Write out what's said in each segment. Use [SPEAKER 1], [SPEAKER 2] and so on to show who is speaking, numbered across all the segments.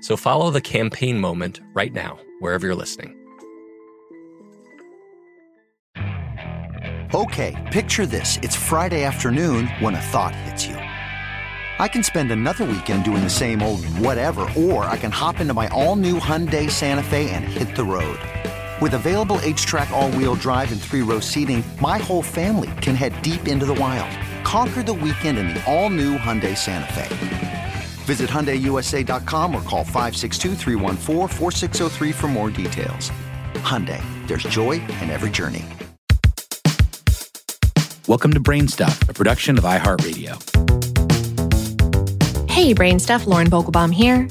[SPEAKER 1] So follow the campaign moment right now, wherever you're listening.
[SPEAKER 2] Okay, picture this. It's Friday afternoon when a thought hits you. I can spend another weekend doing the same old whatever, or I can hop into my all new Hyundai Santa Fe and hit the road. With available HTRAC, all wheel drive, and three row seating, my whole family can head deep into the wild. Conquer the weekend in the all new Hyundai Santa Fe. Visit HyundaiUSA.com or call 562 for more details. Hyundai, there's joy in every journey.
[SPEAKER 3] Welcome to Brainstuff, a production of iHeartRadio.
[SPEAKER 4] Hey, Brainstuff, Lauren Vogelbaum here.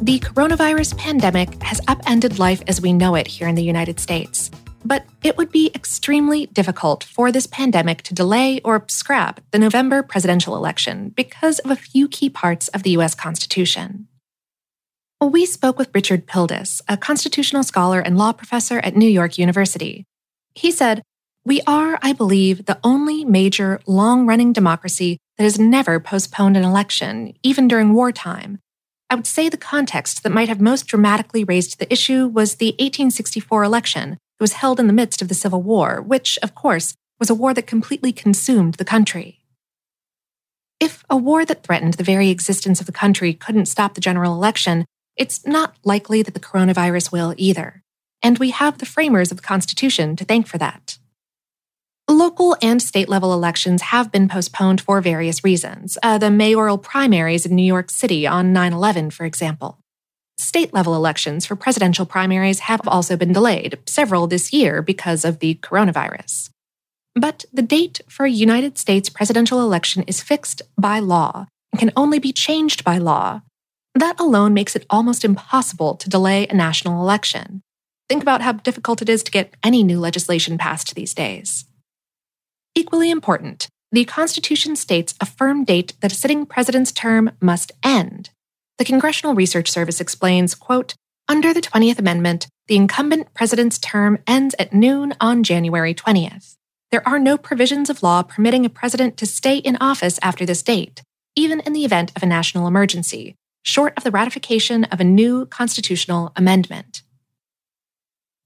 [SPEAKER 4] The coronavirus pandemic has upended life as we know it here in the United States. But it would be extremely difficult for this pandemic to delay or scrap the November presidential election because of a few key parts of the US Constitution. We spoke with Richard Pildes, a constitutional scholar and law professor at New York University. He said, We are, I believe, the only major long running democracy that has never postponed an election, even during wartime. I would say the context that might have most dramatically raised the issue was the 1864 election, it was held in the midst of the Civil War, which, of course, was a war that completely consumed the country. If a war that threatened the very existence of the country couldn't stop the general election, it's not likely that the coronavirus will either. And we have the framers of the Constitution to thank for that. Local and state level elections have been postponed for various reasons. Uh, the mayoral primaries in New York City on 9 11, for example. State level elections for presidential primaries have also been delayed, several this year because of the coronavirus. But the date for a United States presidential election is fixed by law and can only be changed by law. That alone makes it almost impossible to delay a national election. Think about how difficult it is to get any new legislation passed these days. Equally important, the Constitution states a firm date that a sitting president's term must end. The Congressional Research Service explains, quote, under the 20th Amendment, the incumbent president's term ends at noon on January 20th. There are no provisions of law permitting a president to stay in office after this date, even in the event of a national emergency, short of the ratification of a new constitutional amendment.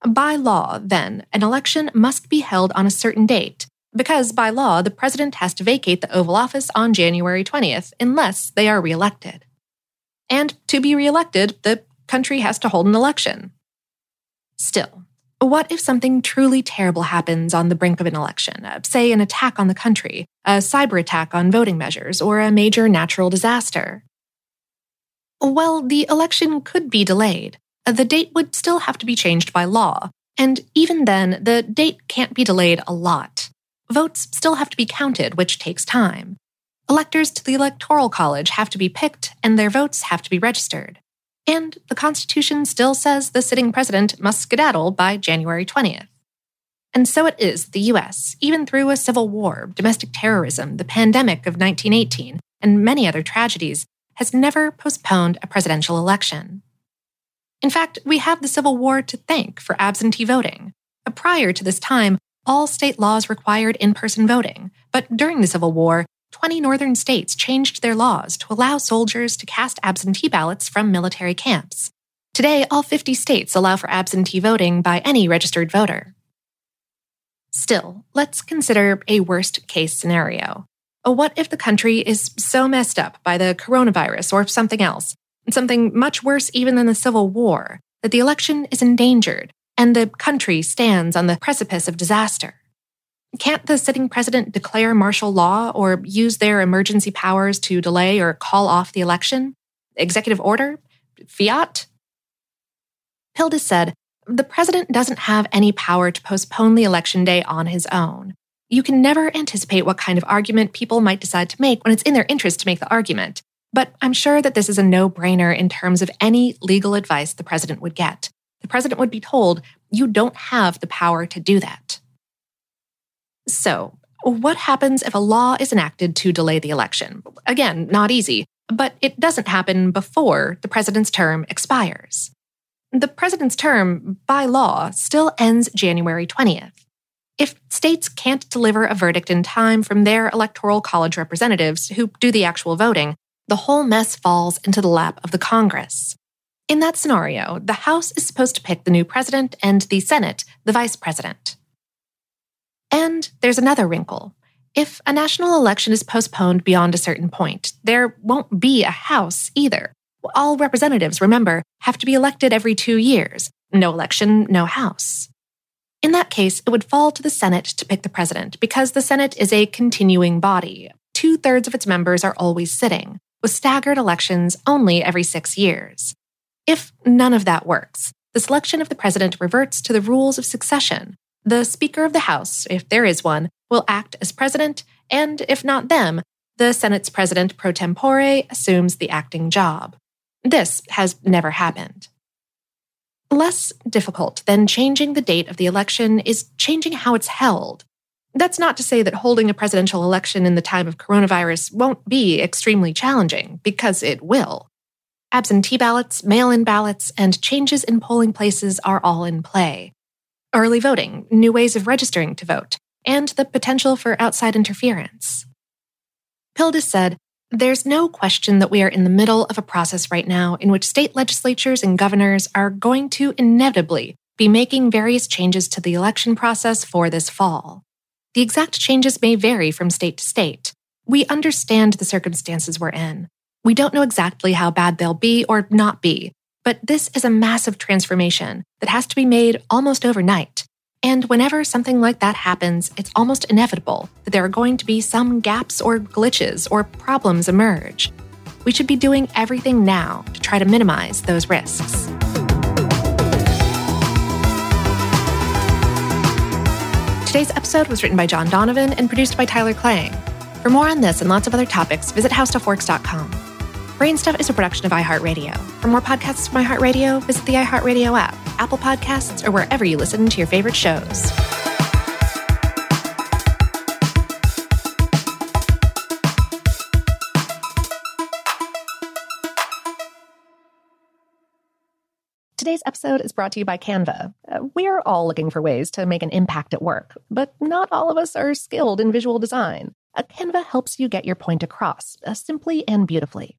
[SPEAKER 4] By law, then, an election must be held on a certain date, because by law, the president has to vacate the Oval Office on January 20th unless they are reelected. And to be reelected, the country has to hold an election. Still, What if something truly terrible happens on the brink of an election, uh, say an attack on the country, a cyber attack on voting measures, or a major natural disaster? Well, the election could be delayed. Uh, the date would still have to be changed by law, and even then, the date can't be delayed a lot. Votes still have to be counted, which takes time. Electors to the Electoral College have to be picked, and their votes have to be registered. And the Constitution still says the sitting president must skedaddle by January 20th. And so it is the US, even through a civil war, domestic terrorism, the pandemic of 1918, and many other tragedies, has never postponed a presidential election. In fact, we have the Civil War to thank for absentee voting. Prior to this time, all state laws required in person voting, but during the Civil War, 20 northern states changed their laws to allow soldiers to cast absentee ballots from military camps. Today, all 50 states allow for absentee voting by any registered voter. Still, let's consider a worst case scenario. What if the country is so messed up by the coronavirus or something else, something much worse even than the Civil War, that the election is endangered and the country stands on the precipice of disaster? Can't the sitting president declare martial law or use their emergency powers to delay or call off the election? Executive order? Fiat? Pildes said, the president doesn't have any power to postpone the election day on his own. You can never anticipate what kind of argument people might decide to make when it's in their interest to make the argument. But I'm sure that this is a no brainer in terms of any legal advice the president would get. The president would be told, you don't have the power to do that. So, what happens if a law is enacted to delay the election? Again, not easy, but it doesn't happen before the president's term expires. The president's term, by law, still ends January 20th. If states can't deliver a verdict in time from their electoral college representatives who do the actual voting, the whole mess falls into the lap of the Congress. In that scenario, the House is supposed to pick the new president and the Senate, the vice president. And there's another wrinkle. If a national election is postponed beyond a certain point, there won't be a House either. All representatives, remember, have to be elected every two years. No election, no House. In that case, it would fall to the Senate to pick the president because the Senate is a continuing body. Two thirds of its members are always sitting, with staggered elections only every six years. If none of that works, the selection of the president reverts to the rules of succession, the Speaker of the House, if there is one, will act as president, and if not them, the Senate's president pro tempore assumes the acting job. This has never happened. Less difficult than changing the date of the election is changing how it's held. That's not to say that holding a presidential election in the time of coronavirus won't be extremely challenging, because it will. Absentee ballots, mail in ballots, and changes in polling places are all in play early voting, new ways of registering to vote, and the potential for outside interference. Pildes said, There's no question that we are in the middle of a process right now in which state legislatures and governors are going to inevitably be making various changes to the election process for this fall. The exact changes may vary from state to state. We understand the circumstances we're in. We don't know exactly how bad they'll be or not be, but this is a massive transformation that has to be made almost overnight. And whenever something like that happens, it's almost inevitable that there are going to be some gaps or glitches or problems emerge. We should be doing everything now to try to minimize those risks. Today's episode was written by John Donovan and produced by Tyler Klang. For more on this and lots of other topics, visit howstuffworks.com. Brainstuff is a production of iHeartRadio. For more podcasts from iHeartRadio, visit the iHeartRadio app, Apple Podcasts, or wherever you listen to your favorite shows. Today's episode is brought to you by Canva. Uh, we're all looking for ways to make an impact at work, but not all of us are skilled in visual design. A Canva helps you get your point across uh, simply and beautifully.